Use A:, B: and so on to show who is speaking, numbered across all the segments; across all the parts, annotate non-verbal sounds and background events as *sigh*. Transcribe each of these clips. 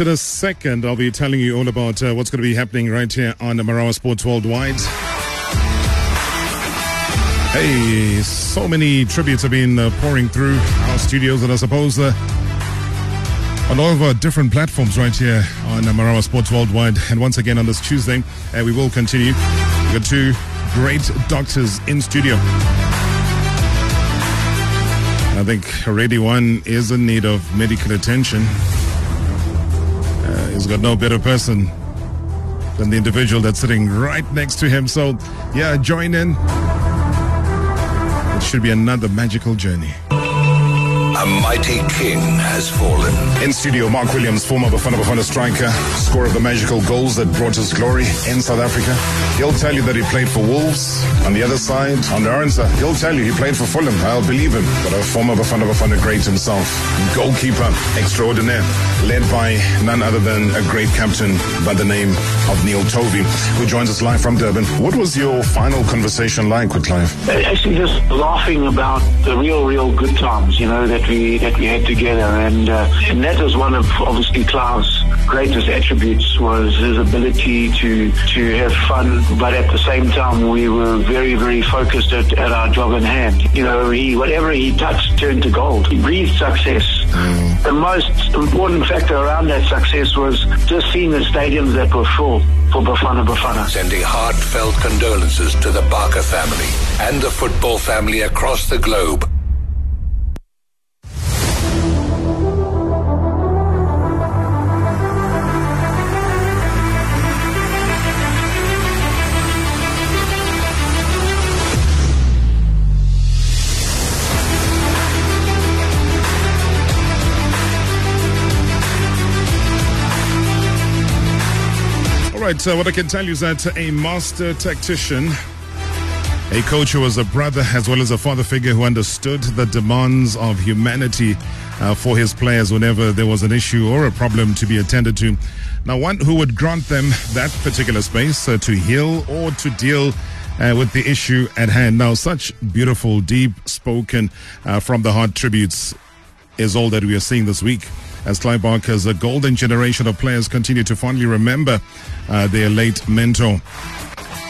A: In a second, I'll be telling you all about uh, what's going to be happening right here on Marawa Sports Worldwide. Hey, so many tributes have been uh, pouring through our studios, and I suppose uh, on all of our different platforms right here on uh, Marawa Sports Worldwide. And once again, on this Tuesday, uh, we will continue. We've got two great doctors in studio. I think already one is in need of medical attention. He's got no better person than the individual that's sitting right next to him. So, yeah, join in. It should be another magical journey.
B: A mighty king has fallen.
A: In studio, Mark Williams, former Bafana Bafana striker, scorer of the magical goals that brought us glory in South Africa. He'll tell you that he played for Wolves. On the other side, on the answer, he'll tell you he played for Fulham. I'll believe him. But a former Bafana Bafana great himself, goalkeeper extraordinaire, led by none other than a great captain by the name of Neil Tovey, who joins us live from Durban. What was your final conversation like with Clive?
C: Actually, just laughing about the real, real good times, you know, that we that we had together, and uh, and that was one of obviously Clive's greatest attributes was his ability to to have fun, but at the same time we were very, very focused at, at our job in hand. You know, he whatever he touched turned to gold. He breathed success. The most important factor around that success was just seeing the stadiums that were full for Bafana Bafana.
B: Sending heartfelt condolences to the Barker family and the football family across the globe.
A: Right, uh, what I can tell you is that a master tactician, a coach who was a brother as well as a father figure who understood the demands of humanity uh, for his players whenever there was an issue or a problem to be attended to. Now, one who would grant them that particular space uh, to heal or to deal uh, with the issue at hand. Now, such beautiful, deep spoken, uh, from the heart tributes is all that we are seeing this week. As Clive Barker's a golden generation of players continue to fondly remember uh, their late mentor.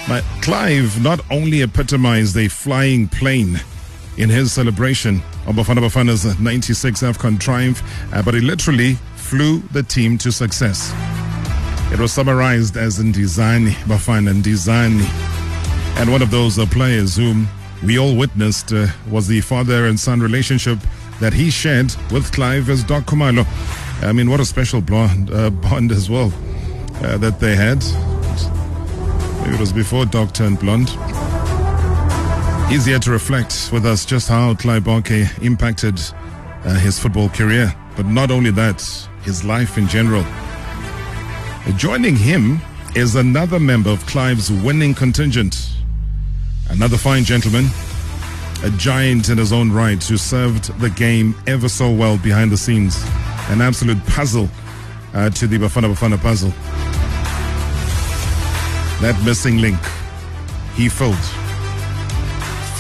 A: But Clive not only epitomized a flying plane in his celebration of Bafana Bafana's 96 AFCON triumph, uh, but he literally flew the team to success. It was summarized as Ndizani Bafana Ndizani. And one of those uh, players whom we all witnessed uh, was the father and son relationship that he shared with Clive as Doc Khumalo. I mean, what a special blonde, uh, bond as well uh, that they had. Maybe it was before Doc turned blonde. He's here to reflect with us just how Clive Barker impacted uh, his football career, but not only that, his life in general. Joining him is another member of Clive's winning contingent, another fine gentleman, a giant in his own right who served the game ever so well behind the scenes. An absolute puzzle uh, to the Bafana Bafana puzzle. That missing link, he filled.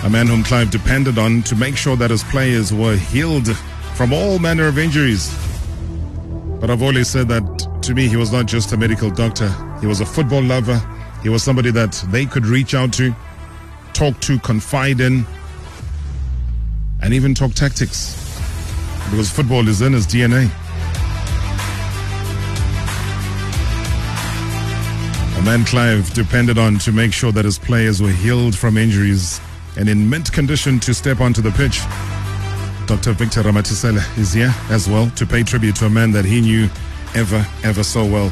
A: A man whom Clive depended on to make sure that his players were healed from all manner of injuries. But I've always said that to me, he was not just a medical doctor, he was a football lover. He was somebody that they could reach out to, talk to, confide in, and even talk tactics because football is in his DNA. A man Clive depended on to make sure that his players were healed from injuries and in mint condition to step onto the pitch. Dr. Victor Ramathesele is here as well to pay tribute to a man that he knew ever, ever so well.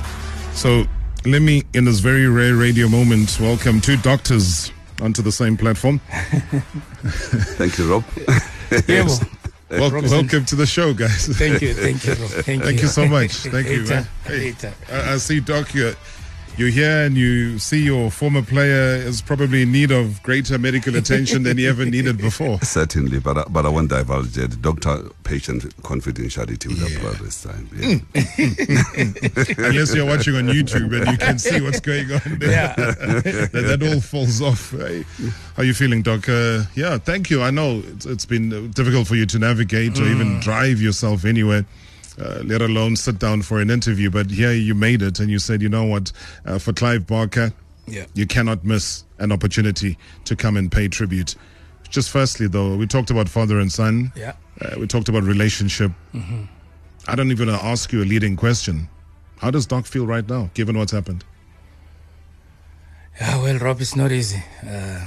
A: So let me, in this very rare radio moment, welcome two doctors onto the same platform. *laughs*
D: Thank you, Rob. *laughs*
A: Yes. Wel- welcome to the show, guys.
E: Thank you, thank you, Rob. *laughs* Thank,
A: Thank you so much. Thank you. Man. Hey,
E: later.
A: I, I see, Doc, you're, you're here and you see your former player is probably in need of greater medical *laughs* attention than he ever needed before.
D: Certainly, but I, but I won't divulge it. Doctor-patient confidentiality will apply this time. Yeah. *laughs*
A: Unless you're watching on YouTube and you can see what's going on there.
E: Yeah. *laughs*
A: that, that all falls off. Hey, How are you feeling, Doc? Uh, yeah, thank you. I know it's, it's been uh, difficult for you to navigate or even drive yourself anywhere. Uh, let alone sit down for an interview. But here you made it, and you said, you know what, uh, for Clive Barker,
E: Yeah.
A: you cannot miss an opportunity to come and pay tribute. Just firstly, though, we talked about father and son.
E: Yeah.
A: Uh, we talked about relationship. I don't even want to ask you a leading question. How does Doc feel right now, given what's happened?
E: Yeah, well, Rob, it's not easy. Uh,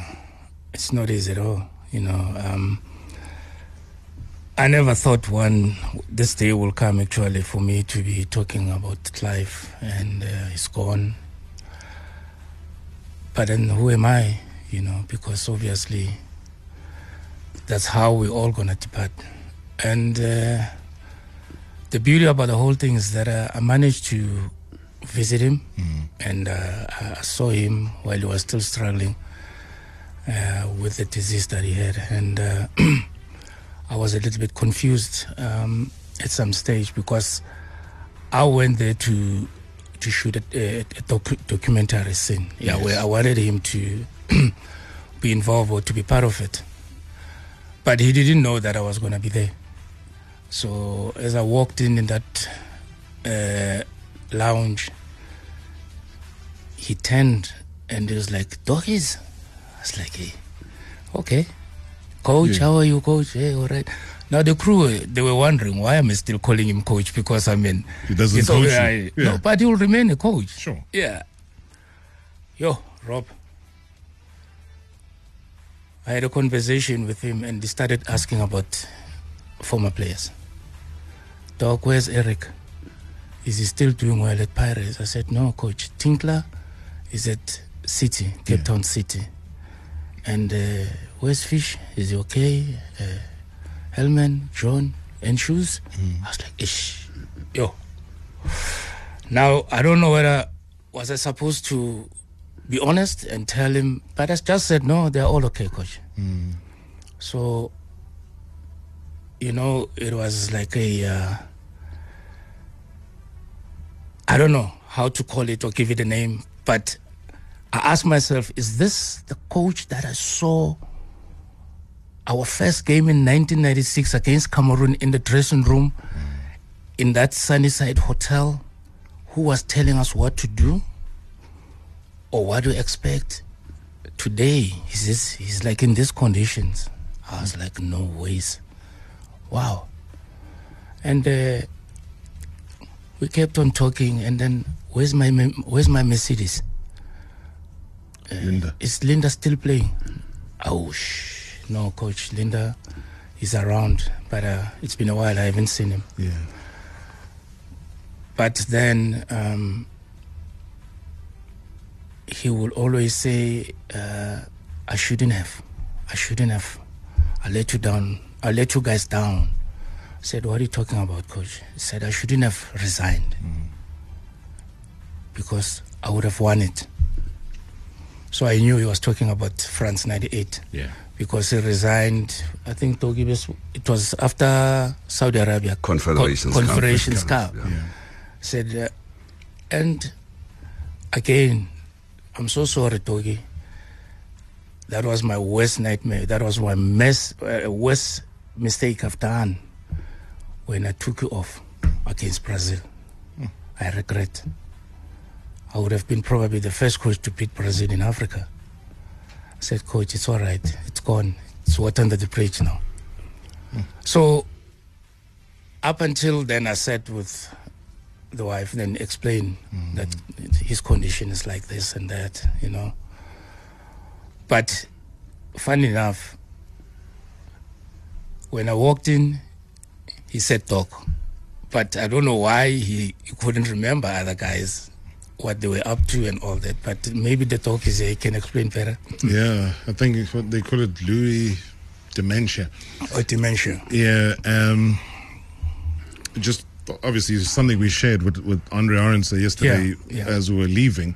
E: it's not easy at all. You know, um, I never thought one this day will come actually for me to be talking about life and uh, he's gone. But then who am I? You know, because obviously that's how we're all gonna depart. And uh, the beauty about the whole thing is that uh, I managed to visit him, and uh, I I saw him while he was still struggling uh, with the disease that he had, and uh, *clears throat* I was a little bit confused um, at some stage because I went there to to shoot a, a, a docu- documentary scene, yeah, where I wanted him to *clears throat* be involved or to be part of it, but he didn't know that I was going to be there. So as I walked in in that uh, lounge, he turned and he was like, Doggies. I was like, hey, okay. Coach,
A: Yeah.
E: how are you, coach? Hey, all right. Now the crew, they were wondering why am I still calling him coach? Because I mean,
A: He doesn't coach you.
E: I-
A: Yeah.
E: No, but he will remain a coach.
A: Sure.
E: Yeah. Yo, Rob. I had a conversation with him and he started asking about former players. Doc, where's Eric? Is he still doing well at Pirates? I said, no, coach. Tinkler is at City, Cape
A: Yeah.
E: Town City. And uh, where's Fish? Is okay? Uh, Hellman, John, and Shoes? I was like, ish. Yo. Now, I don't know whether was I supposed to be honest and tell him, but I just said, no, they're all okay, coach. So, you know, it was like a, uh, I don't know how to call it or give it a name, but I asked myself, is this the coach that I saw our first game in 1996 against Cameroon in the dressing room in that Sunnyside hotel who was telling us what to do or what to expect? Today, he's, just, he's like in these conditions. I was like, no ways. Wow. And uh, we kept on talking, and then where's my where's my Mercedes?
A: Linda.
E: Is Linda still playing? Oh, shh. No, coach. Linda is around, but uh, it's been a while. I haven't seen him.
A: Yeah.
E: But then um, he will always say, uh, I shouldn't have. I shouldn't have. I let you down. I let you guys down. I said, What are you talking about, coach? He said, I shouldn't have resigned because I would have won it. So I knew he was talking about France 98
A: Yeah.
E: because he resigned. I think Togi it was after Saudi Arabia
D: Confederations
E: Con- Confederations Cup.
D: Yeah.
E: Said, uh, and again, I'm so sorry, Togi. That was my worst nightmare. That was my mess, uh, worst mistake I've done when I took you off against Brazil. I regret. I would have been probably the first coach to beat Brazil in Africa. I said, Coach, it's all right. It's gone. It's water under the bridge now. Hmm. So, up until then, I sat with the wife and then explained hmm. that his condition is like this and that, you know. But funny enough, when I walked in, he said talk. But I don't know why he, he couldn't remember other guys, what they were up to and all that. But maybe the talk is he can explain better.
A: Yeah. I think it's what they call it Lewy dementia.
E: Or dementia.
A: Yeah, um, just obviously something we shared with, with Andre Arendse yesterday
E: Yeah, yeah.
A: as we were leaving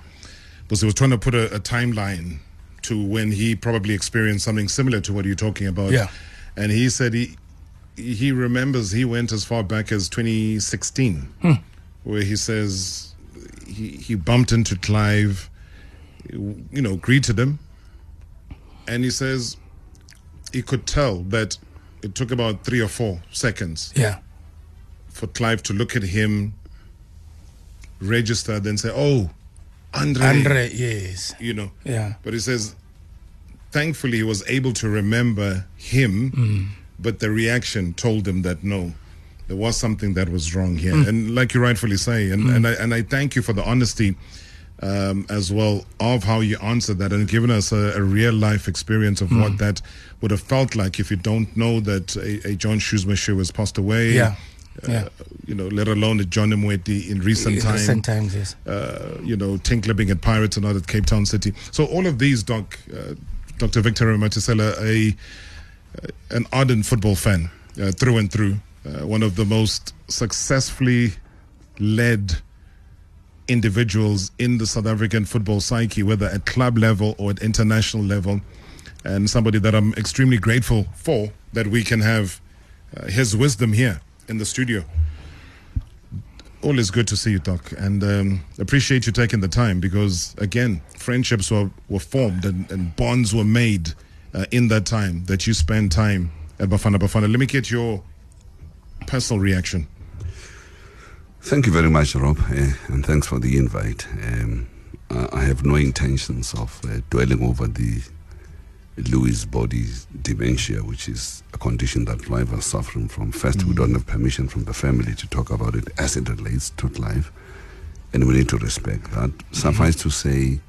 A: was he was trying to put a, a timeline to when he probably experienced something similar to what you're talking about.
E: Yeah.
A: And he said he he remembers he went as far back as 2016,
E: Hmm.
A: where he says he, he bumped into Clive, you know, greeted him, and he says he could tell that it took about three or four seconds
E: Yeah.
A: for Clive to look at him, register, then say, "Oh, Andre,",
E: Andre, yes.
A: you know.
E: Yeah.
A: But he says, thankfully, he was able to remember him,
E: Mm.
A: but the reaction told him that no, there was something that was wrong here.
E: Mm.
A: And like you rightfully say, and, and, I, and I thank you for the honesty um, as well of how you answered that and given us a, a real life experience of
E: Mm.
A: what that would have felt like if you don't know that a, a John Schumacher has passed away.
E: Yeah.
A: Uh,
E: Yeah.
A: You know, let alone a John Mweti in recent times
E: recent times, yes.
A: uh, you know, Tinkler being at Pirates and not at Cape Town City. So all of these, Doc, uh, Dr. Victor Matisela, a an ardent football fan uh, through and through, uh, one of the most successfully led individuals in the South African football psyche, whether at club level or at international level, and somebody that I'm extremely grateful for that we can have uh, his wisdom here in the studio always good to see you, Doc, and um, appreciate you taking the time because, again, friendships were, were formed and, and bonds were made uh, in that time that you spent time at Bafana Bafana. Let me get your personal reaction.
D: Thank you very much, Rob, uh, and thanks for the invite. Um, I have no intentions of uh, dwelling over the Lewy body's dementia, which is a condition that Clive is suffering from. First, we don't have permission from the family to talk about it as it relates to life, and we need to respect that. Suffice to say,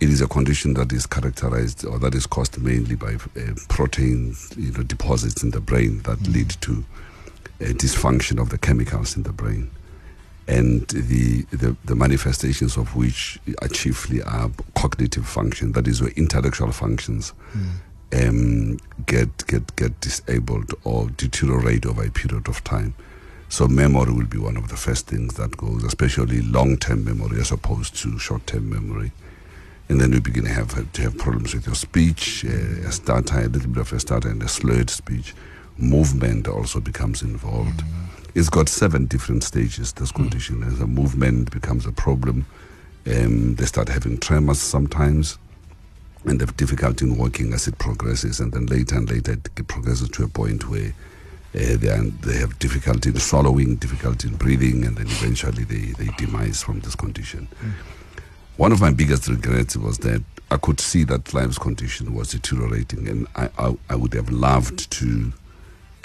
D: it is a condition that is characterized or that is caused mainly by uh, protein you know, deposits in the brain that lead to dysfunction of the chemicals in the brain and the, the, the manifestations of which are chiefly are cognitive function, that is, where intellectual functions um, get, get, get disabled or deteriorate over a period of time. So memory will be one of the first things that goes, especially long-term memory as opposed to short-term memory. And then you begin to have, to have problems with your speech, uh, a stutter, a little bit of a stutter and a slurred speech. Movement also becomes involved. It's got seven different stages, this condition. As a movement becomes a problem, um, they start having tremors sometimes, and they have difficulty in walking as it progresses. And then later and later, it progresses to a point where uh, they, are, they have difficulty in swallowing, difficulty in breathing, and then eventually they, they demise from this condition. One of my biggest regrets was that I could see that Clive's condition was deteriorating, and I, I, I would have loved to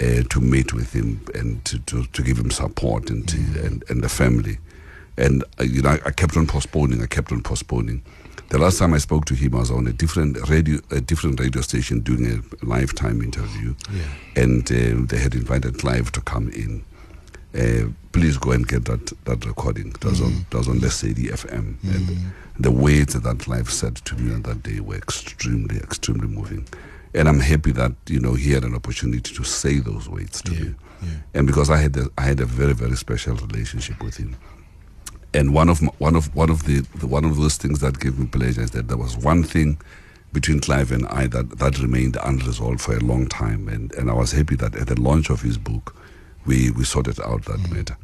D: uh, to meet with him and to, to, to give him support and to, and, and the family. And uh, you know, I, I kept on postponing. I kept on postponing. The last time I spoke to him, I was on a different radio, a different radio station doing a lifetime interview, and uh, they had invited Clive to come in. Uh, please go and get that that recording. It was on, it was on let's say the FM, and the words that Clive said to me on that day were extremely, extremely moving. And I'm happy that you know he had an opportunity to say those words to me, and because I had a, I had a very very special relationship with him. And one of my, one of one of the, the one of those things that gave me pleasure is that there was one thing between Clive and I that, that remained unresolved for a long time, and, and I was happy that at the launch of his book, we, we sorted out that matter.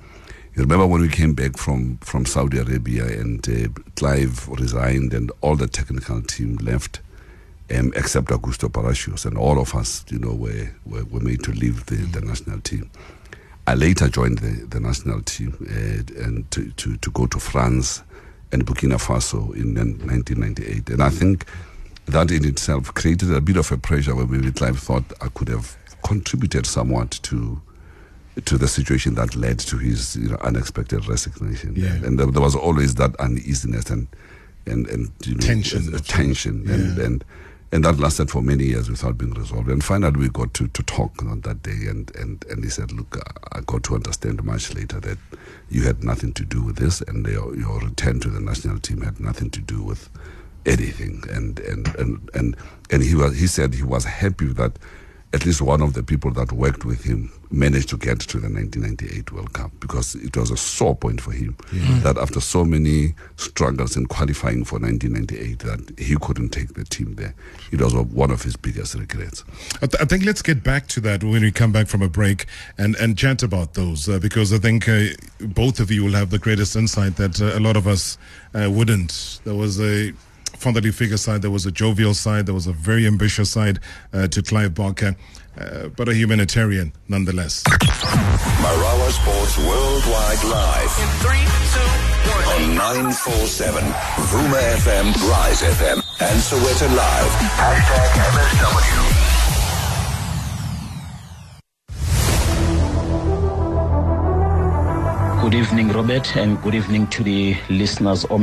D: You remember when we came back from, from Saudi Arabia and uh, Clive resigned and all the technical team left, um, except Augusto Palacios, and all of us, you know, were, were, were made to leave the, the national team. I later joined the, the national team uh, and to, to, to go to France and Burkina Faso in 1998. And I think that in itself created a bit of a pressure where maybe Clive thought I could have contributed somewhat to to the situation that led to his you know, unexpected resignation.
A: Yeah.
D: And there, there was always that uneasiness and and, and you know,
A: Tension.
D: uh, tension and,
A: Yeah.
D: and and that lasted for many years without being resolved. And finally, we got to, to talk on that day, and, and, and he said, "Look, I- got to understand much later that you had nothing to do with this, and your, your return to the national team had nothing to do with anything." And and and and, and he was he said he was happy that at least one of the people that worked with him managed to get to the 1998 World Cup because it was a sore point for him that after so many struggles in qualifying for 1998 that he couldn't take the team there. It was one of his biggest regrets.
A: I, th- I think let's get back to that when we come back from a break and, and chat about those uh, because I think uh, both of you will have the greatest insight that uh, a lot of us uh, wouldn't. There was a fatherly figure side, there was a jovial side, there was a very ambitious side uh, to Clive Barker, uh, but a humanitarian nonetheless.
B: Marawa Sports Worldwide Live. In three, two, one. On 947, Vuma FM, Rise FM, and Sowetan Live. Hashtag MSW.
F: Good evening, Robert, and good evening to the listeners of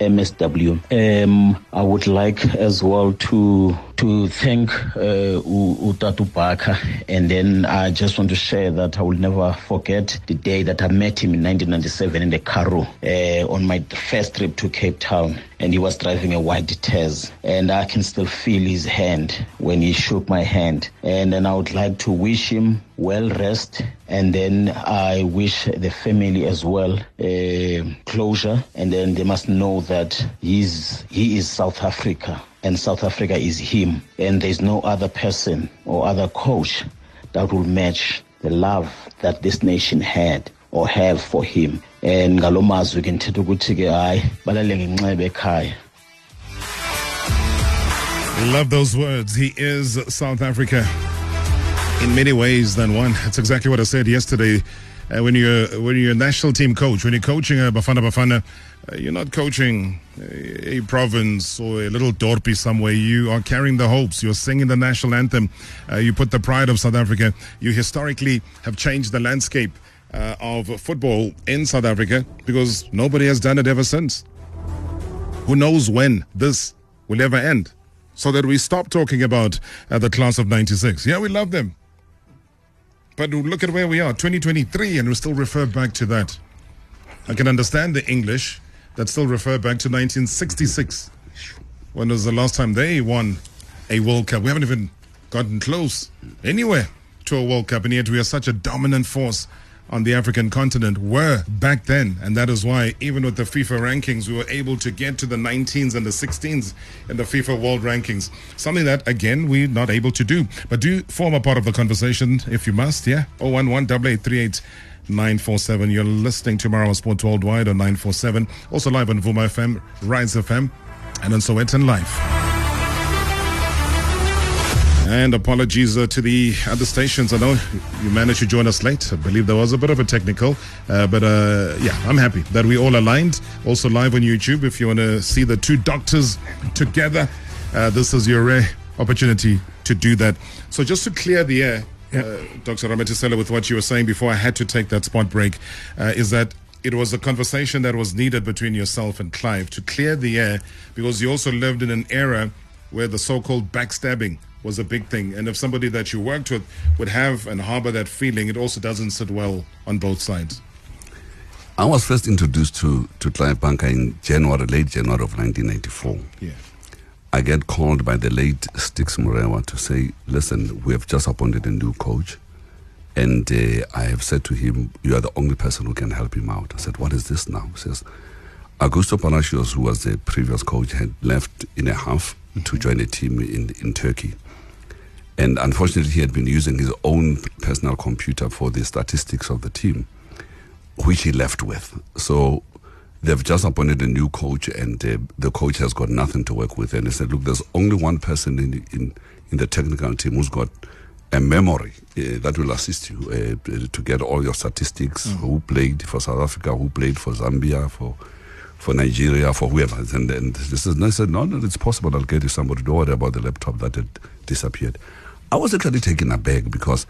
F: MSW. Um, I would like as well to to thank uh, Utatu Baka, and then I just want to share that I will never forget the day that I met him in 1997 in the Karoo uh, on my first trip to Cape Town, and he was driving a white Tez, and I can still feel his hand when he shook my hand, and then I would like to wish him well rest, and then I wish the family as well uh, closure, and then they must know that he's he is South Africa and South Africa is him. And there's no other person or other coach that will match the love that this nation had or have for him. And ngalo mazwi ke ngithetha ukuthi ke hayi balale ekhaya.
A: Love those words. He is South Africa in many ways than one. *laughs* That's exactly what I said yesterday. Uh, when you're when you're a national team coach, when you're coaching a Bafana Bafana, uh, you're not coaching a, a, province or a little dorpy somewhere. You are carrying the hopes. You're singing the national anthem. Uh, you put the pride of South Africa. You historically have changed the landscape uh, of football in South Africa because nobody has done it ever since. Who knows when this will ever end? So that we stop talking about uh, the class of 96. Yeah, we love them. But look at where we are, 2023, and we still refer back to that. I can understand the English that still refer back to 1966. When was the last time they won a World Cup? We haven't even gotten close anywhere to a World Cup, and yet we are such a dominant force on the African continent were back then. And that is why, even with the FIFA rankings, we were able to get to the 19s and the 16s in the FIFA World Rankings. Something that, again, we're not able to do. But do form a part of the conversation if you must, yeah? 011 8838 947. You're listening to Marawa Sports Worldwide on 947. Also live on Vuma FM, Rise FM, and on Sowetan Live. And apologies uh, to the other stations. I know you managed to join us late. I believe there was a bit of a technical, uh, but uh, yeah, I'm happy that we all aligned. Also live on YouTube. If you want to see the two doctors together, uh, this is your rare opportunity to do that. So just to clear the air. Uh, Dr. Ramathesele, with what you were saying before I had to take that spot break, uh, is that it was a conversation that was needed between yourself and Clive to clear the air because you also lived in an era where the so-called backstabbing was a big thing. And if somebody that you worked with would have and harbor that feeling, it also doesn't sit well on both sides.
D: I was first introduced to, to Clive in January, late January of 1994.
A: Yeah.
D: I get called by the late Stix Morewa to say, listen, we have just appointed a new coach. And uh, I have said to him, you are the only person who can help him out. I said, what is this now? He says, Augusto Palacios, who was the previous coach, had left in a half mm-hmm. to join a team in, in Turkey. And unfortunately, he had been using his own personal computer for the statistics of the team, which he left with. So they've just appointed a new coach, and uh, the coach has got nothing to work with. And he said, Look, there's only one person in, in, in the technical team who's got a memory uh, that will assist you uh, to get all your statistics mm. who played for South Africa, who played for Zambia, for for Nigeria, for whoever. And, and this is, and I said, no, no, it's possible. I'll get you somebody. Don't worry about the laptop that had disappeared. I was actually taken aback because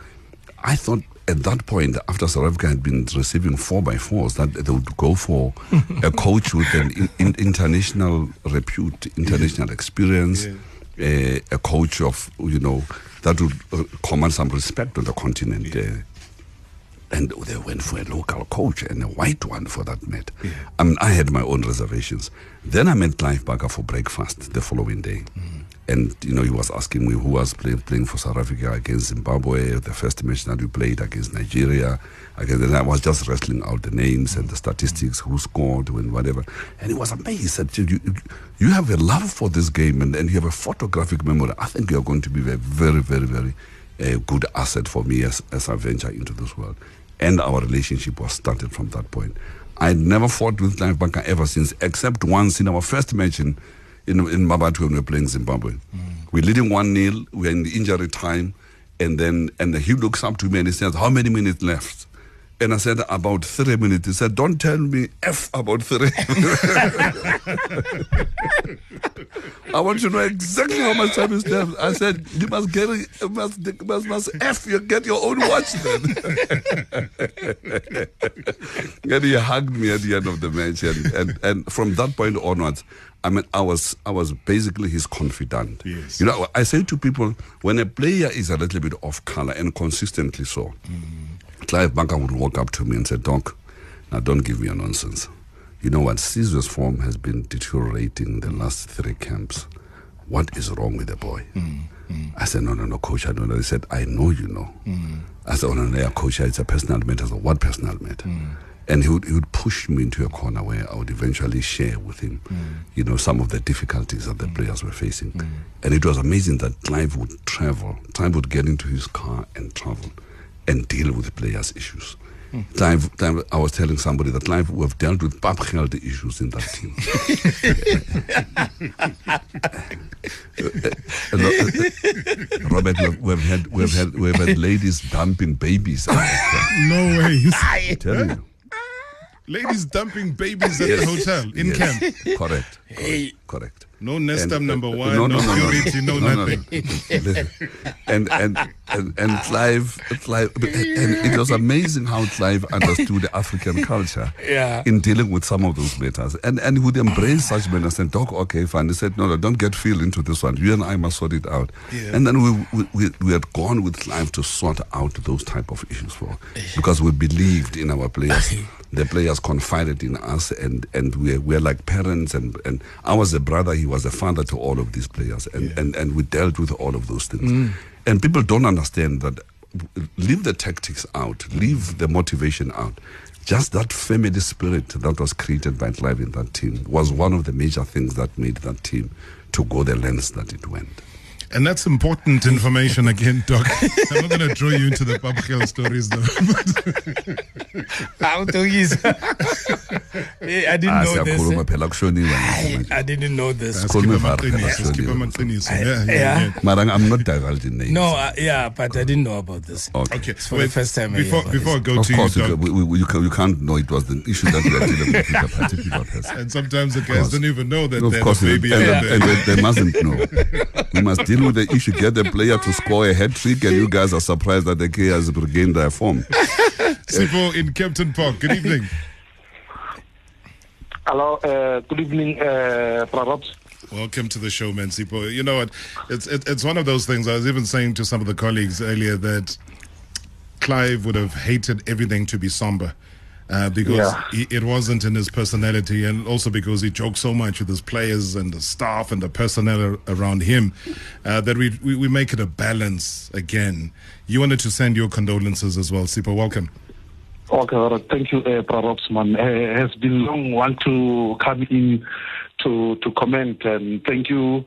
D: I thought at that point, after South Africa had been receiving four by fours, that they would go for a *laughs* coach with an in, in, international repute, international experience, yeah. uh, a coach of you know that would uh, command some respect on the continent. Yeah. Uh, and they went for a local coach and a white one for that matter. Yeah. I mean, I had my own reservations. Then I met Clive Barker for breakfast the following day. Mm. And, you know, he was asking me who was play, playing for South Africa against Zimbabwe, the first match that we played against Nigeria. Against, and I was just wrestling out the names and the statistics, who scored and whatever. And he was amazed. He said, you, you have a love for this game and, and you have a photographic memory. I think you're going to be a very, very, very uh, good asset for me as, as I venture into this world. And our relationship was started from that point. I'd never fought with Clive Barker ever since, except once in our first match in in in Mmabatho when we were playing Zimbabwe. Mm. We're leading one 0 We're in the injury time, and then and he looks up to me and he says, "How many minutes left?" And I said, about three minutes. He said, don't tell me F about three. *laughs* I want to know exactly how much time is left. I said, you must get you must, you must, must F, you get your own watch then. *laughs* and he hugged me at the end of the match. And, and, and from that point onwards, I mean, I was, I was basically his confidant.
A: Yes.
D: You know, I say to people, when a player is a little bit off color and consistently so, mm Clive Barker would walk up to me and say, Doc, now don't give me a nonsense. You know what? Caesar's form has been deteriorating the last three camps. What is wrong with the boy? Mm, mm. I said, No, no, no, coach, I don't know. He said, I know you know. Mm. I said, Oh, no, no, yeah, coach, it's a personal matter. I said, What personal matter? Mm. And he would, he would push me into a corner where I would eventually share with him, mm. you know, some of the difficulties that the mm. players were facing. And it was amazing that Clive would travel. Clive would get into his car and travel and deal with the players' issues. Mm. Clive, Clive, I was telling somebody that Clive, we have dealt with papgeld issues in that team. *laughs* Robert, we've, we've, had we've had we've had ladies dumping babies.
A: no way!
D: I tell you.
A: Ladies dumping babies at yes. the hotel in
D: yes.
A: camp.
D: Correct. Hey. Correct.
A: No Nestum and, uh, number one, no, no, no, no purity, no, no, nothing.
D: and, and, and, and Clive, Clive, and it was amazing how Clive understood the African culture
E: yeah.
D: in dealing with some of those matters. And, and he would embrace such matters and talk, okay, fine. He said, no, no, don't get feel into this one. You and I must sort it out. Yeah. And then we, we, we had gone with Clive to sort out those type of issues for, because we believed in our players. *laughs* the players confided in us and, and we're, we're like parents and, and I was a brother, he was a father to all of these players and, yeah. and, and we dealt with all of those things. Mm. And people don't understand that leave the tactics out, leave the motivation out. Just that family spirit that was created by Clive in that team was one of the major things that made that team to go the lengths that it went.
A: And that's important information again, Doc. *laughs* I'm not going to draw you into the papgeld stories, though. *laughs*
E: How to use? I didn't know this. I, didn't know this.
D: Yeah. Marang, I'm not divulging names.
E: No, uh, yeah, but I didn't know about this.
A: Okay. okay.
E: It's for Wait, the first time
A: before, before I go
D: of
A: to
D: course
A: you, Doc.
D: We, you, can, you can't know it was the issue that we are dealing with Peter Party people.
A: And sometimes the guys don't even know that
D: of
A: they're
D: course,
A: baby.
D: And, yeah. and they, they mustn't know. We must deal with the issue, get the player to score a hat trick, and you guys are surprised that the K has regained their form. *laughs*
A: Sipho in Kempton Park, good evening.
G: Hello, uh, good evening, uh.
A: Welcome to the show, man, Sipho. You know what? It's it, it's one of those things. I was even saying to some of the colleagues earlier that Clive would have hated everything to be somber uh, because yeah. he, it wasn't in his personality, and also because he joked so much with his players and the staff and the personnel around him uh, that we, we, we make it a balance again. You wanted to send your condolences as well, Sipho. Welcome.
G: Okay, thank you, uh, Prabhopsman. Uh, has been long want to come in to to comment, and thank you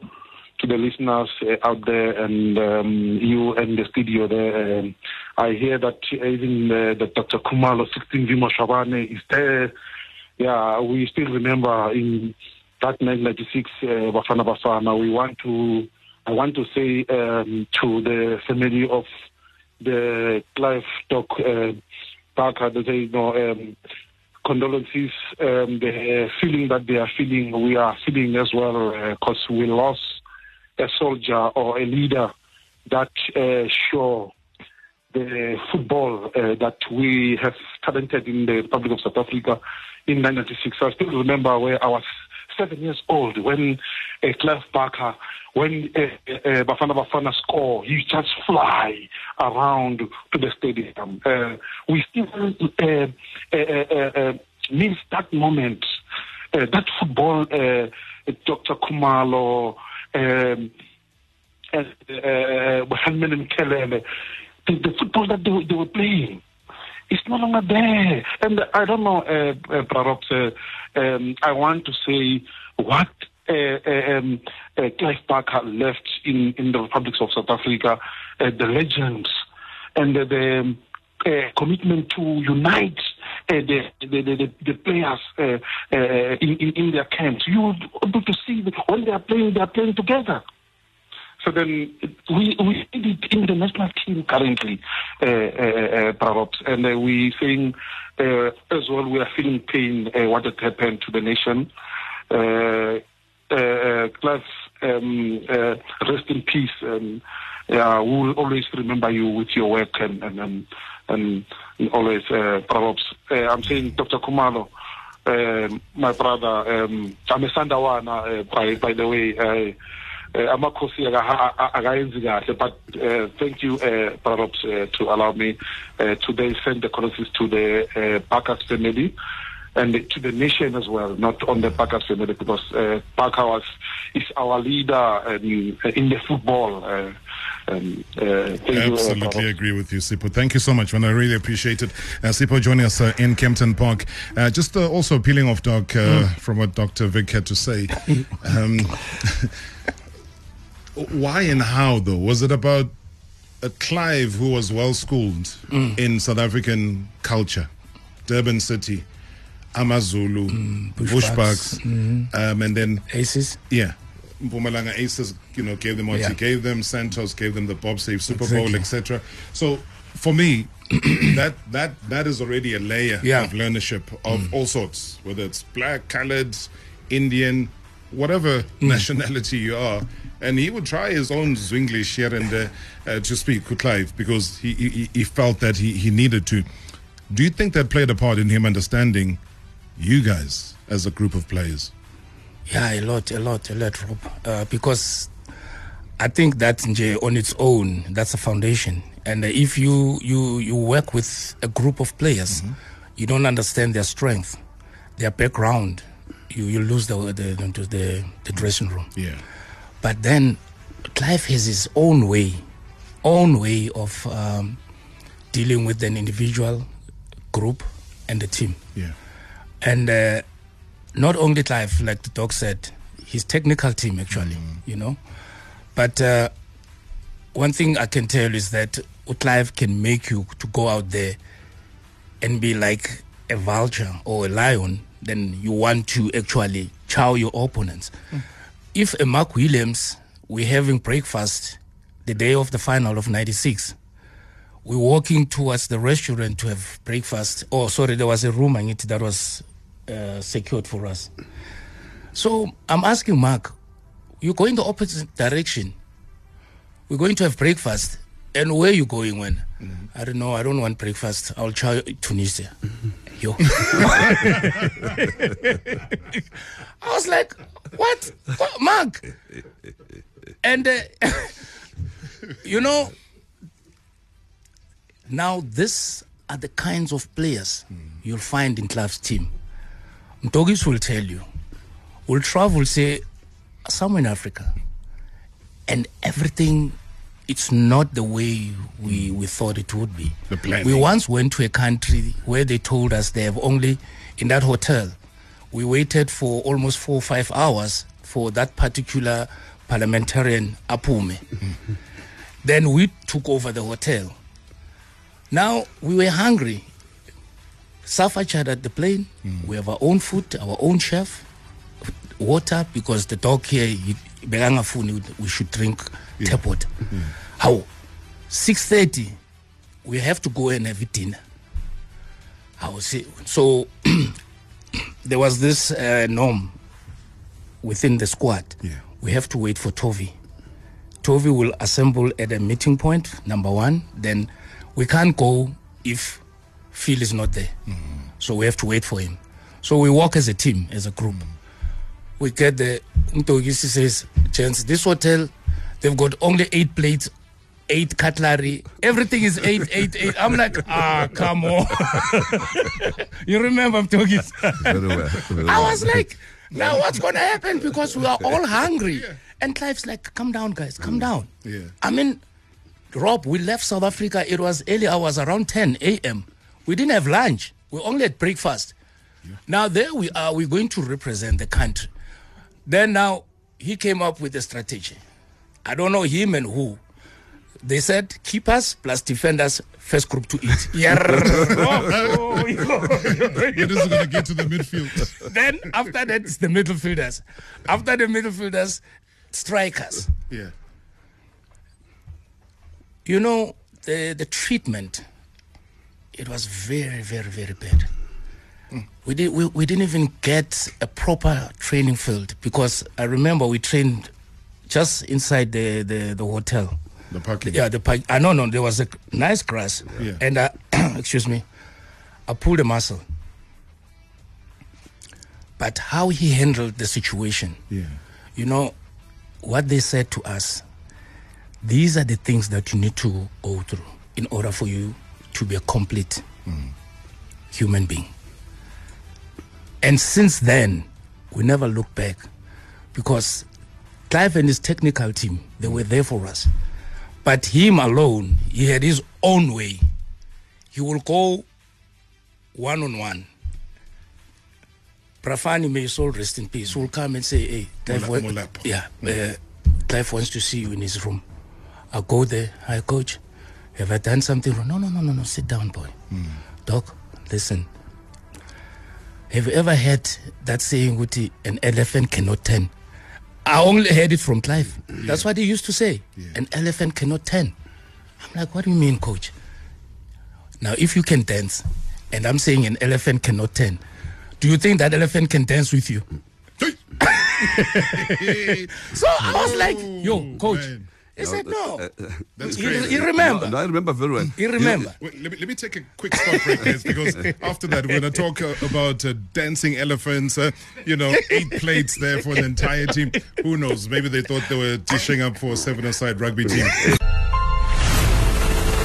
G: to the listeners uh, out there and um, you and the studio there. Um, I hear that even uh, that Dr. Khumalo 16 Vimo Shabane is there. Yeah, we still remember in that 1996 uh, Bafana Bafana. We want to, I want to say um, to the family of the Clive Doc uh, Barker, they say, you know, um, condolences, um, the feeling that they are feeling, we are feeling as well, because uh, we lost a soldier or a leader that uh, show the football uh, that we have talented in the Republic of South Africa in 1996. I still remember where I was seven years old when uh, Clive Barker, when uh, uh, Bafana Bafana score, he just fly around to the stadium. Uh, we still miss that moment, that football, Dr. Khumalo, um, and uh, the, the football that they, they were playing it's no longer there. And I don't know, uh, uh, uh, um, I want to say what uh, uh, um, uh, Clive Barker left in, in the Republic of South Africa, uh, the legends and the, the uh, commitment to unite the, the, the, the players uh, uh, in, in, in their camps. You able to see when they are playing, they are playing together. So then we we did it in the national team currently, uh, uh, perhaps, and uh, we saying uh, as well we are feeling pain uh, what had happened to the nation. Uh, uh, plus, um, uh, rest in peace. And yeah, we will always remember you with your work and and and, and always uh. Uh, I'm saying Dr. Khumalo. Uh, my brother, um, I'm a Sandawana, uh, by, by the way. Uh, amakhosi akayenzi kahle but uh, thank you uh, perhaps uh, to allow me uh, today send the condolences to the uh, Bacchus family and to the nation as well, not on the Bacchus family because uh, was, is our leader in, in the football. Uh, um, uh,
A: Absolutely you, agree with you, Sipho. Thank you so much, man. I really appreciate it. Uh, Sipho joining us uh, in Kempton Park. Uh, just uh, also peeling off, Doc, uh, mm. from what Dr. Vic had to say. *laughs* Um, *laughs* why and how, though? Was it about a Clive who was well schooled mm. in South African culture, Durban City, Amazulu, mm, Bushbucks, mm-hmm. um, and then
E: Aces?
A: Yeah. Mpumalanga Aces, you know, gave them what yeah. gave them, Santos gave them the Bob Save Super exactly. Bowl, etc. So for me, *clears throat* that that that is already a layer yeah. of learnership of mm. all sorts, whether it's black, colored, Indian, whatever mm. nationality you are and he would try his own Zwinglish here and there uh, to speak with Clive because he, he, he felt that he, he needed to. Do you think that played a part in him understanding you guys as a group of players?
E: Yeah, a lot, a lot, a lot, Rob. Uh, because I think that on its own, that's a foundation. And if you, you, you work with a group of players, mm-hmm. you don't understand their strength, their background, you, you lose the, the, the, the dressing room.
A: Yeah.
E: But then Clive has his own way, own way of um, dealing with an individual, group, and the team.
A: Yeah.
E: And uh, not only Clive, like the dog said, his technical team actually, mm. you know. But uh, one thing I can tell is that Clive can make you to go out there and be like a vulture or a lion. Then you want to actually chow your opponents. Mm if a Mark Williams, we're having breakfast the day of the final of 96, we're walking towards the restaurant to have breakfast. Oh, sorry, there was a room in it that was uh, secured for us. So I'm asking Mark, you're going the opposite direction. We're going to have breakfast. And where are you going when? Mm-hmm. I don't know. I don't want breakfast. I'll try Tunisia. Mm-hmm. Yo. *laughs* I was like, what? what? Mark? And, uh, *laughs* you know, now these are the kinds of players mm. you'll find in Clive's team. Mtogis will tell you, will travel, say, somewhere in Africa, and everything it's not the way we, we thought it would be. We once went to a country where they told us they have only, in that hotel, we waited for almost four or five hours for that particular parliamentarian Apume. then we took over the hotel. Now we were hungry. Safa at the plane. Mm. We have our own food, our own chef, water because the dog here, he, we should drink yeah. tap water. Mm. How? 6.30, we have to go and have dinner. Was so *clears throat* there was this uh, norm within the squad.
A: Yeah.
E: We have to wait for Tovey. Tovey will assemble at a meeting point, number one. Then we can't go if Phil is not there. Mm-hmm. So we have to wait for him. So we work as a team, as a group. Mm-hmm. We get the Ntogisi says, Chance, this hotel, they've got only eight plates eight cutlery. Everything is eight, eight, eight. I'm like, ah, come on. *laughs* you remember I'm talking? very well, very I was like, now what's going to happen? Because we are all hungry. And Clive's like, come down, guys, come mm. down.
A: Yeah.
E: I mean, Rob, we left South Africa. It was early hours, around 10 a.m. We didn't have lunch. We only had breakfast. Yeah. Now there we are. We're going to represent the country. Then now he came up with a strategy. I don't know him and who, they said keepers plus defenders first group to eat. *laughs* Oh, *laughs* oh, oh, oh.
A: It is going to get to the midfield. *laughs*
E: then after that, it's the midfielders. After the midfielders, strikers.
A: Yeah.
E: You know, the, the treatment, it was very, very, very bad. We, did, we, we didn't even get a proper training field because I remember we trained just inside the, the, the hotel.
A: The parking.
E: Yeah, the park. I know, no, there was a nice grass.
A: Yeah.
E: And, uh, *clears throat* excuse me, I pulled a muscle. But how he handled the situation,
A: Yeah.
E: you know, what they said to us, these are the things that you need to go through in order for you to be a complete human being. And since then, we never look back because Clive and his technical team, they were there for us. But him alone, he had his own way. He will go one on one. Prafani, may his soul rest in peace, will come and say, Hey, Clive,
A: Mola-
E: wa- yeah, uh, Clive wants to see you in his room. I go there, hi, coach. Have I done something wrong? No, no, no, no, no, sit down, boy. Doc, listen. Have you ever heard that saying, Wuti, an elephant cannot turn? I only heard it from Clive. That's what he used to say. An elephant cannot turn. I'm like, what do you mean, coach? Now, if you can dance, and I'm saying an elephant cannot turn, do you think that elephant can dance with you? *laughs* *laughs* so I was like, yo, oh, coach.
A: man.
E: He said, no.
A: That's
E: You,
A: crazy.
E: you remember?
D: No, I remember very well.
E: You remember?
A: Wait, let, me, let me take a quick stop break, guys, because after that, we're going to talk uh, about uh, dancing elephants. Uh, you know, eight plates there for an entire team. Who knows? Maybe they thought they were dishing up for a seven-a-side rugby team.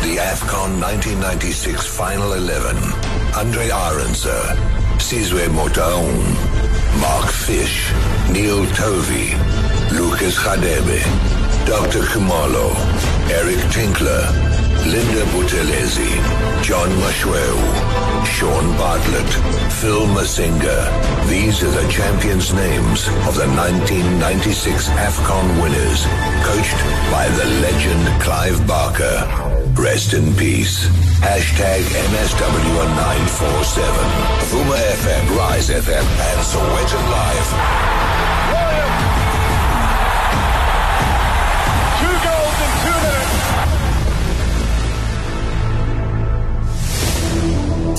B: The AFCON 1996 Final 11. Andre Arendse, Sizwe Motaung, Mark Fish, Neil Tovey, Lucas Radebe, Dr. Khumalo, Eric Tinkler, Linda Buthelezi, John Moshoeu, Shaun Bartlett, Phil Masinga. These are the champions' names of the 1996 AFCON winners, coached by the legend Clive Barker. Rest in peace. Hashtag MSW 947. Vuma FM, Rise FM, and Sowetan Live.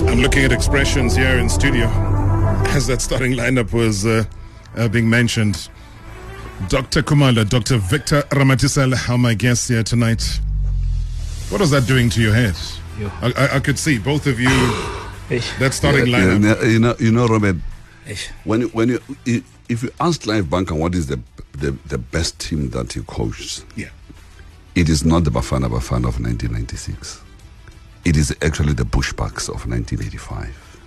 A: I'm looking at expressions here in studio as that starting lineup was uh, uh, being mentioned. Dr. Khumalo, Dr. Victor Ramathesele are my guests here tonight. What was that doing to your head? I, I, I could see both of you, that starting
D: Yeah,
A: lineup.
D: yeah, you know, you know, Robert. When you, when you if you ask Clive Barker what is the, the the best team that he coached,
A: Yeah.
D: it is not the Bafana Bafana of 1996. It is actually the Bushbucks of 1985.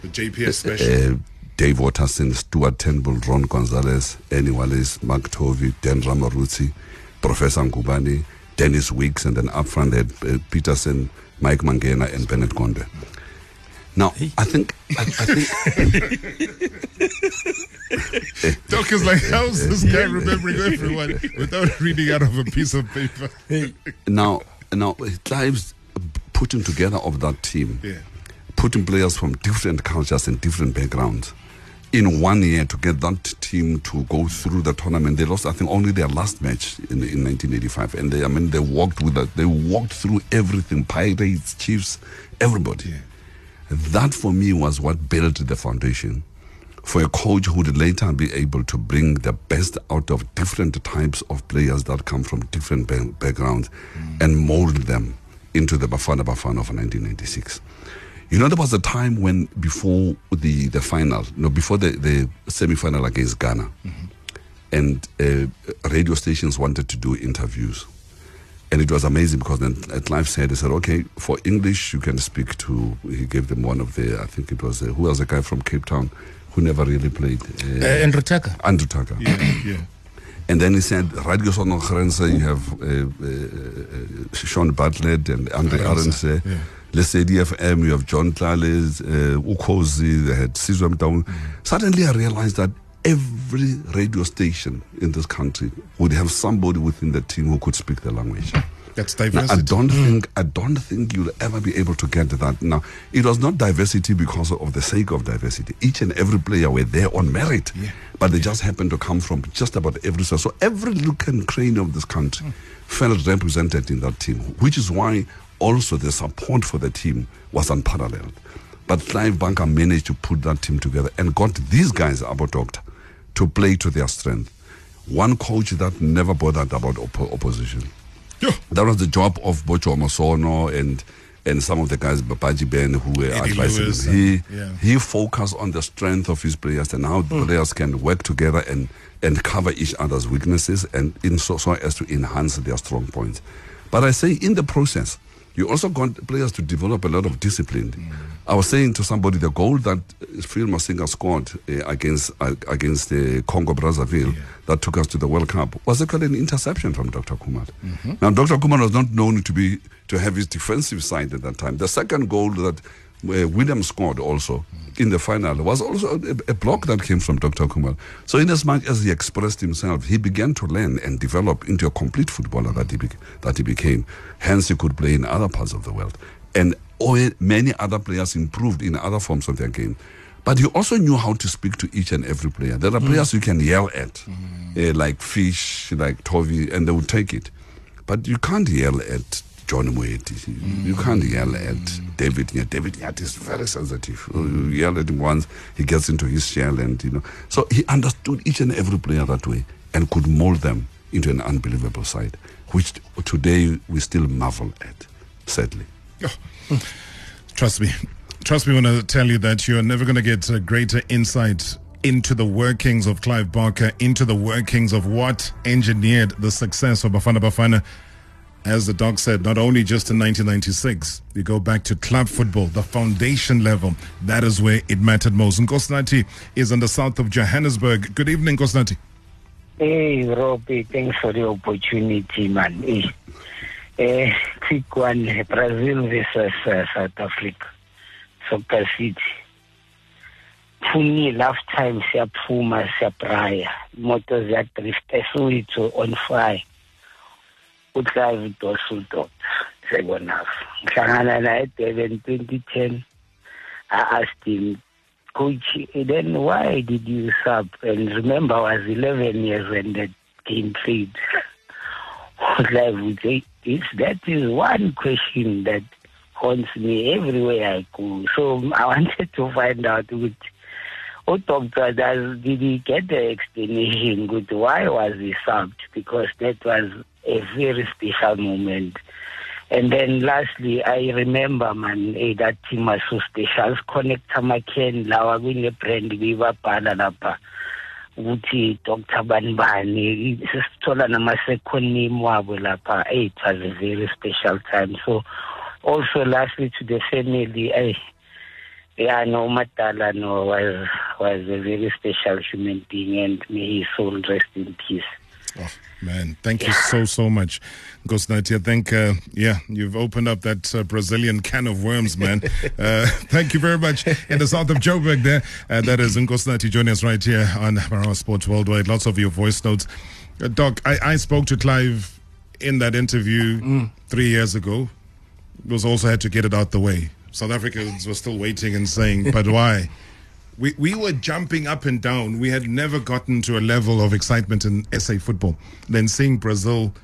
A: The JPS special.
D: Uh, Dave Watterson, Stuart Turnbull, Ron Gonzalez, Annie Wallace, Mark Tovey, Dan Ramaruti, Professor Ngubane, Dennis Weeks, and then up front they had uh, Peterson, Mike Mangena, and Bennett Conde. Now, I think, I, I think *laughs*
A: Doc is like, how's this guy *laughs* remembering everyone without reading out of a piece of paper?
D: now, now Clive's putting together of that team,
A: Yeah.
D: putting players from different cultures and different backgrounds in one year to get that team to go through the tournament. They lost, I think, only their last match in, in 1985, and they, I mean, they walked with that. They walked through everything: Pirates, Chiefs, everybody. That for me was what built the foundation for a coach who would later be able to bring the best out of different types of players that come from different ba- backgrounds and mold them into the Bafana Bafana of 1996. You know, there was a time when before the, the final, no, before the, the semi final against Ghana, and uh, radio stations wanted to do interviews. And it was amazing because then at Live said, they said, okay, for English, you can speak to, he gave them one of the, I think it was, uh, who was a guy from Cape Town who never really played?
E: Uh,
D: Uh,
E: Andrew Tucker.
D: Andrew Tucker.
A: Yeah, yeah.
D: And then he said, Radio Sonder Grense, you have uh, uh, uh, Shaun Bartlett and Andre
A: Arons,
D: Arons.
A: yeah.
D: Let's say DFM, you have John Tlales, uh, Ukhozi, they had Sizwem Down. Suddenly I realized that every radio station in this country would have somebody within the team who could speak the language.
A: That's
D: Now,
A: diversity.
D: I don't think I don't think you'll ever be able to get that. Now, it was not diversity because of the sake of diversity. Each and every player were there on merit,
A: Yeah.
D: but they just happened to come from just about every side. So every look and crane of this country felt represented in that team, which is why also the support for the team was unparalleled. But Clive Barker managed to put that team together and got these guys, about Doctor, to play to their strength. One coach that never bothered about oppo- opposition.
A: Yeah.
D: That was the job of Jomo Sono and and some of the guys, Babaji Ben, who were
A: Eddie
D: advising
A: Lewis
D: him. He,
A: yeah.
D: he focused on the strength of his players and how the hmm. players can work together and, and cover each other's weaknesses and in so, so as to enhance their strong points. But I say in the process, you also got players to develop a lot of discipline. I was saying to somebody the goal that Phil Masinga scored uh, against uh, against uh, Congo Brazzaville that took us to the World Cup was actually an interception from Dr. Khumalo. Now Dr. Khumalo was not known to be to have his defensive side at that time. The second goal that uh, William scored also in the final was also a, a block that came from Dr. Khumalo. So, in as much as he expressed himself, he began to learn and develop into a complete footballer that he, that he became. Hence, he could play in other parts of the world. And all, many other players improved in other forms of their game. But he also knew how to speak to each and every player. There are players you can yell at, uh, like Fish, like Tovey, and they will take it. But you can't yell at John Moeti. You can't yell at David Nyathi. David Nyathi is very sensitive. You yell at him once, he gets into his shell, and you know. So he understood each and every player that way and could mold them into an unbelievable side, which today we still marvel at, sadly.
A: Oh, trust me. Trust me when I tell you that you're never going to get a greater insight into the workings of Clive Barker, into the workings of what engineered the success of Bafana Bafana. As the doc said, not only just in 1996, you go back to club football, the foundation level. That is where it mattered most. And Kosnati is in the south of Johannesburg. Good evening, Kosnati.
H: Hey, Robbie, thanks for the opportunity, man. Hey, eh, quick one, Brazil versus uh, South Africa, Soccer City. Phumi last time siyaphuma siyabraya imoto ziyadrifta esowethu on fire uclive dosultot second ngihlangana naye edurban 2010 i asked him coach then why did you sub? And remember i was 11 years when that game played. Uclive would say it's, that is one question that haunts me everywhere i go. So i wanted to find out which udoctor oh, does did he get the explanation good why was he subbed? Because that was a very special moment. And then lastly i remember man eh, that team was so special. Connect amaken lawa kune-brand bebabhala lapha. Ukuthi dr banibani sesithola nama-second name wabo lapha. Eh, it was a very special time. So also lastly to the family eh, yeah, no, Matala no, was was a very special human being, and may his soul rest in peace.
A: Oh, man, thank you so, so much, Gosnati. I think, uh, yeah, you've opened up that uh, Brazilian can of worms, man. *laughs* uh, thank you very much. In the south of Joburg there, uh, that is Nkosnati joining us right here on Marawa Sports Worldwide. Lots of your voice notes. Uh, Doc, I, I spoke to Clive in that interview three years ago. Was also had to get it out the way. South Africans were still waiting and saying, but why? *laughs* We, we were jumping up and down. We had never gotten to a level of excitement in SA football. Then seeing Brazil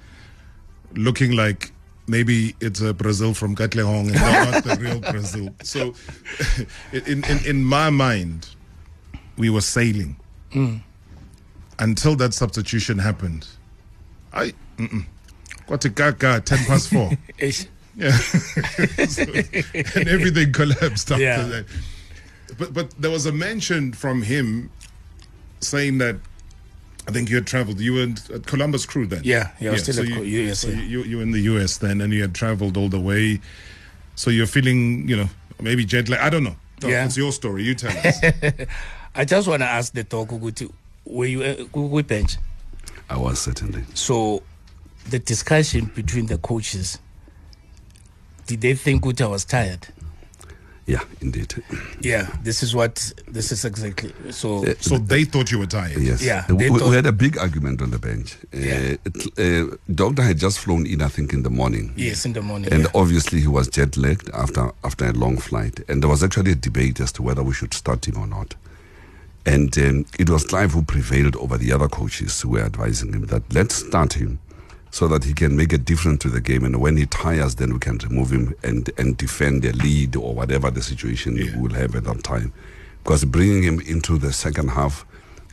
A: looking like maybe it's a Brazil from Katlehong and not the *laughs* real Brazil. So, *laughs* in, in, in my mind, we were sailing mm. until that substitution happened. I. Got to Kaka, 10 past 4. *laughs* Yeah. So- and everything collapsed after
E: Yeah.
A: that. But but there was a mention from him saying that I think you had traveled. You were at Columbus Crew then.
E: Yeah, yeah, I was still
A: so
E: at
A: you,
E: US,
A: So
E: yeah.
A: you you were in the US then, and you had traveled all the way. So you're feeling, you know, maybe jet lag. I don't know. No,
E: Yeah.
A: it's your story. You tell us. *laughs*
E: I just want to ask the talk, Uguti, were you uh, Ugu bench?
D: I was certainly.
E: So, the discussion between the coaches, did they think Uta was tired?
D: Yeah, indeed.
E: Yeah, this is what this is exactly. So,
D: Uh,
A: So they thought you were tired.
D: Yes.
E: Yeah,
D: We,
E: they
D: we had a big argument on the bench.
E: Yeah.
D: Uh, it- uh, Doctor had just flown in, I think, in the morning.
E: yes, in the morning.
D: And
E: yeah.
D: obviously, he was jet lagged after after a long flight, and there was actually a debate as to whether we should start him or not. And um, it was Clive who prevailed over the other coaches who were advising him that let's start him so that he can make a difference to the game. And when he tires, then we can remove him and, and defend the lead or whatever the situation
A: Yeah.
D: we will have at that time. Because bringing him into the second half,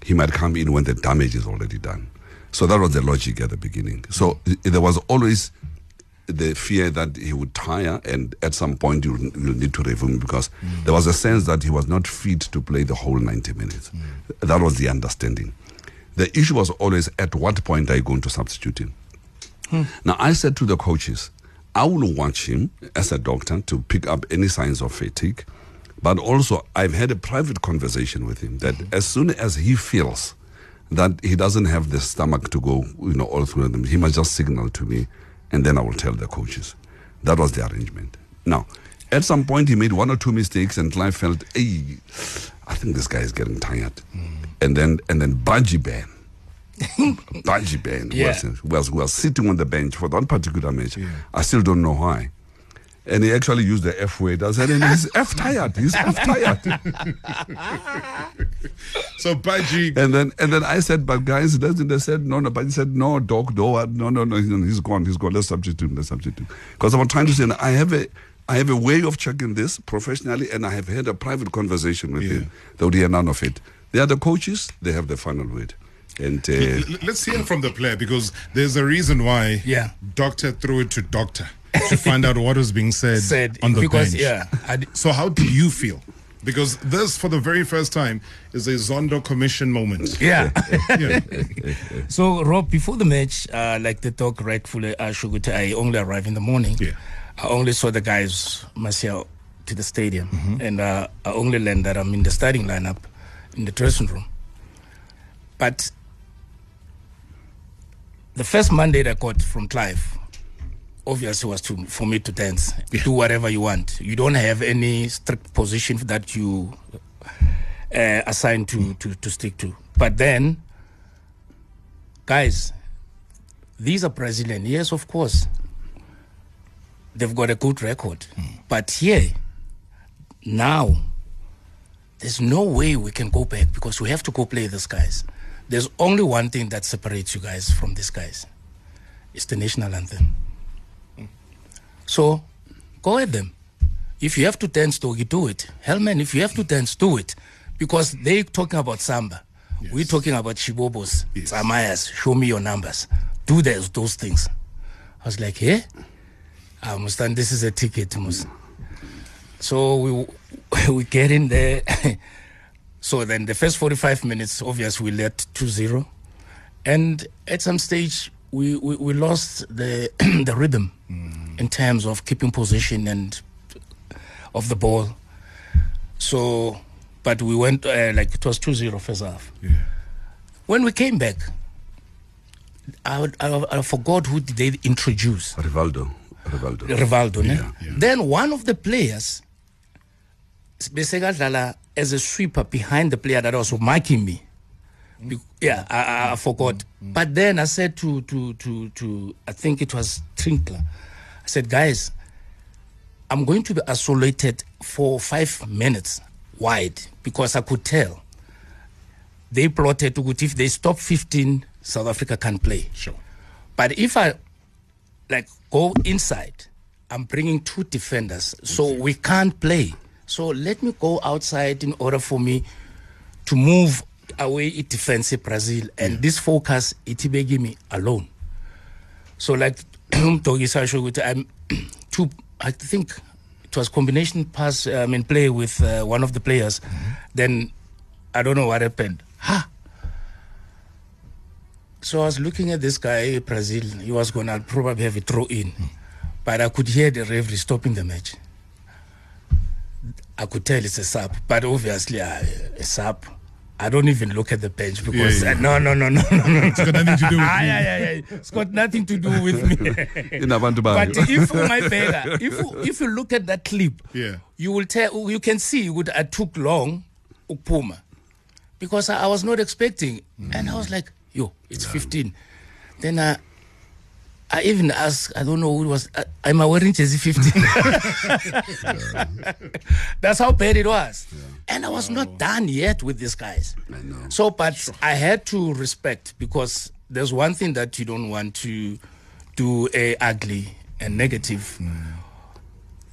D: he might come in when the damage is already done. So that was the logic at the beginning. So there was always the fear that he would tire and at some point you will need to remove him because mm. there was a sense that he was not fit to play the whole 90 minutes. Mm. That was the understanding. The issue was always at what point are you going to substitute him? Now, I said to the coaches, I will watch him as a doctor to pick up any signs of fatigue. But also, I've had a private conversation with him that as soon as he feels that he doesn't have the stomach to go, you know, all through them, he must just signal to me, and then I will tell the coaches. That was the arrangement. Now, at some point, he made one or two mistakes, and Clive felt, hey, I think this guy is getting tired. Hmm. And then, and then Baji Ben, *laughs* Baji Ben
E: Yeah.
D: was, was, was sitting on the bench for that particular match. I still don't know why. And he actually used the F word. I said, and he's *laughs* F tired. He's F tired. *laughs*
A: So Baji,
D: And then and then I said, but guys, doesn't they said no, no, but he said no, doc, uh, no, no, no, no, he's gone, he's gone. Let's substitute him, let's substitute him. Because I was trying to say, I have a I have a way of checking this professionally, and I have had a private conversation with
A: Yeah.
D: him. There would hear none of it. They are the coaches; they have the final word. And uh,
A: l- let's hear from the player because there's a reason why
E: Yeah.
A: Doctor threw it to Doctor to find out what was being said, *laughs*
E: said
A: on the
E: because
A: bench.
E: yeah, I d-
A: So how do you feel? Because this, for the very first time, is a Zondo commission moment.
E: yeah.
A: Yeah. *laughs*
E: So, Rob, before the match, uh, like the talk rightfully uh, Shuguta, I only arrived in the morning.
A: Yeah.
E: I only saw the guys myself to the stadium,
A: Mm-hmm.
E: and uh, I only learned that I'm in the starting lineup in the dressing room. But the first mandate I got from Clive, obviously, was to for me to dance, do whatever you want. You don't have any strict position that you uh, assigned to, to to stick to. But then guys, these are Brazilian. Yes, of course. They've got a good record. But here, now, there's no way we can go back because we have to go play these guys. There's only one thing that separates you guys from these guys. It's the national anthem. Hmm. So, go at them. If you have to dance, Doggy, do it. Helman, if you have to dance, do it. Because they talking about samba. We're talking about Shibobos,
A: Yes.
E: Samayas, show me your numbers. Do those, those things. I was like, hey, I understand this is a ticket. Mus. So we *laughs* we get in there. *laughs* so then the first 45 minutes, obviously, we led 2 0. And at some stage, we, we, we lost the, *clears throat* the rhythm in terms of keeping possession and of the ball. So, but we went uh, like it was 2 0 first half. When we came back, I, I, I forgot who did they introduce.
D: Rivaldo, Rivaldo.
E: Rivaldo.
D: Yeah, yeah.
E: Then one of the players besekadlala as a sweeper behind the player that was marking me. Mm-hmm. Be- Yeah, I, I, I forgot. Mm-hmm. Mm-hmm. But then I said to to to to I think it was Tinkler. I said, guys, I'm going to be isolated for five minutes wide because I could tell they plotted to if they stop 15, South Africa can play.
A: Sure.
E: But if I like go inside, I'm bringing two defenders, so we can't play. So let me go outside in order for me to move away it defensive Brazil and this focus it give me alone. So like *clears throat* I'm um, *clears throat* two. I think it was combination pass. Uh, I mean play with uh, one of the players. Mm-hmm. Then I don't know what happened. Ha! So I was looking at this guy, Brazil. He was going to probably have a throw in. Hmm. But I could hear the referee stopping the match. I could tell it's a sub. But obviously, uh, a sub, I don't even look at the bench because
A: Yeah, yeah.
E: uh, no, no, no, no, no, no.
A: It's got nothing to do with *laughs*
E: ah,
A: you.
E: yeah, yeah, yeah. It's got nothing to do with me. *laughs*
D: Inabantu bayo.
E: but if my beggar, if you- if you look at that clip,
A: Yeah.
E: you will tell you can see would I took long ukpuma because I, I was not expecting, and I was like, yo, it's 15. Then I. I even asked, I don't know who it was, uh, am I wearing jersey 15? *laughs* *laughs* That's how bad it was. And I was not done yet with these guys.
D: I know.
E: So, but I had to respect because there's one thing that you don't want to do a ugly and negative.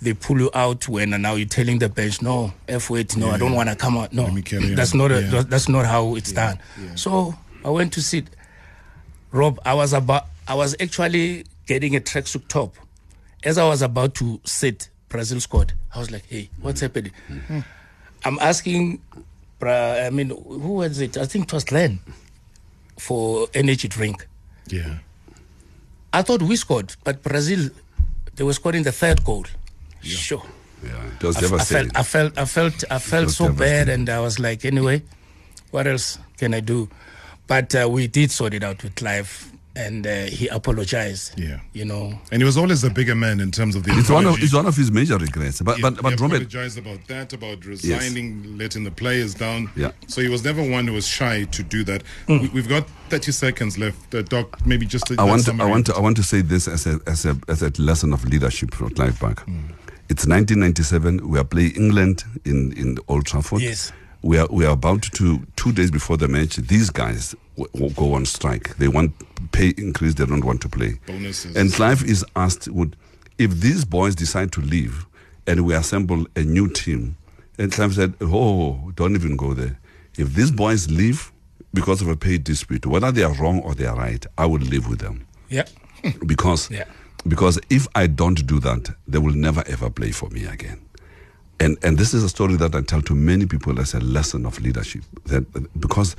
E: They pull you out when and now you're telling the bench, no, F wait, no, I don't want to come out. No,
A: Let me carry
E: that's
A: on.
E: not a,
A: Yeah.
E: that's not how it's done. So I went to sit. Rob, I was about, I was actually getting a tracksuit top. As I was about to sit, Brazil squad, I was like, hey, what's happening? I'm asking, I mean, who was it? I think it was Glenn for energy drink.
A: Yeah.
E: I thought we scored, but Brazil, they were scoring the third goal. Sure.
D: Yeah, it was
E: I,
D: devastating.
E: felt, I felt, I felt, I felt so bad, and I was like, anyway, what else can I do? But uh, we did sort it out with Clive, and uh, he apologized.
A: Yeah.
E: you know.
A: And he was always the bigger man in terms of the
D: It's one of it's one of his major regrets. But
A: He-
D: but
A: he
D: but Robert,
A: apologized about that, about resigning, letting the players down.
D: Yeah.
A: So he was never one who was shy to do that. We, we've got 30 seconds left. Uh, Doc, maybe just a
D: I want to, I want to I want to say this as a as a as a lesson of leadership for Clive Park. It's 1997. We are playing England in in Old Trafford.
E: Yes.
D: We are we are about to two days before the match. These guys w- will go on strike. They want pay increase. They don't want to play.
A: Bonuses.
D: And Clive is asked, would if these boys decide to leave, and we assemble a new team, and Clive said, "Oh, don't even go there. If these boys leave because of a pay dispute, whether they are wrong or they are right, I will live with them."
E: Yeah. *laughs*
D: because
E: Yeah.
D: because if I don't do that, they will never ever play for me again. And and this is a story that I tell to many people as a lesson of leadership. That because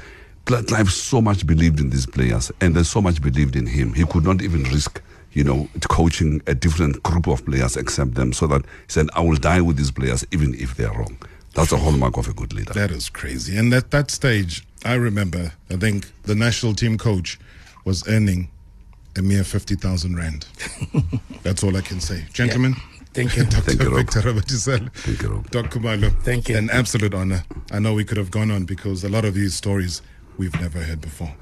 D: Blood Clive so much believed in these players and they so much believed in him, he could not even risk, you know, coaching a different group of players except them. So that he said, "I will die with these players even if they are wrong." That's a hallmark of a good leader.
A: That is crazy. And at that stage, I remember, I think the national team coach was earning a mere 50,000 Rand. *laughs* That's all I can say. Gentlemen,
E: Thank you. *laughs*
A: Dr.
D: Thank you, Rob.
A: Victor Ramathesele,
D: Thank you, Rob.
A: Doc Khumalo.
E: Thank you.
A: An absolute honor. I know we could have gone on because a lot of these stories we've never heard before.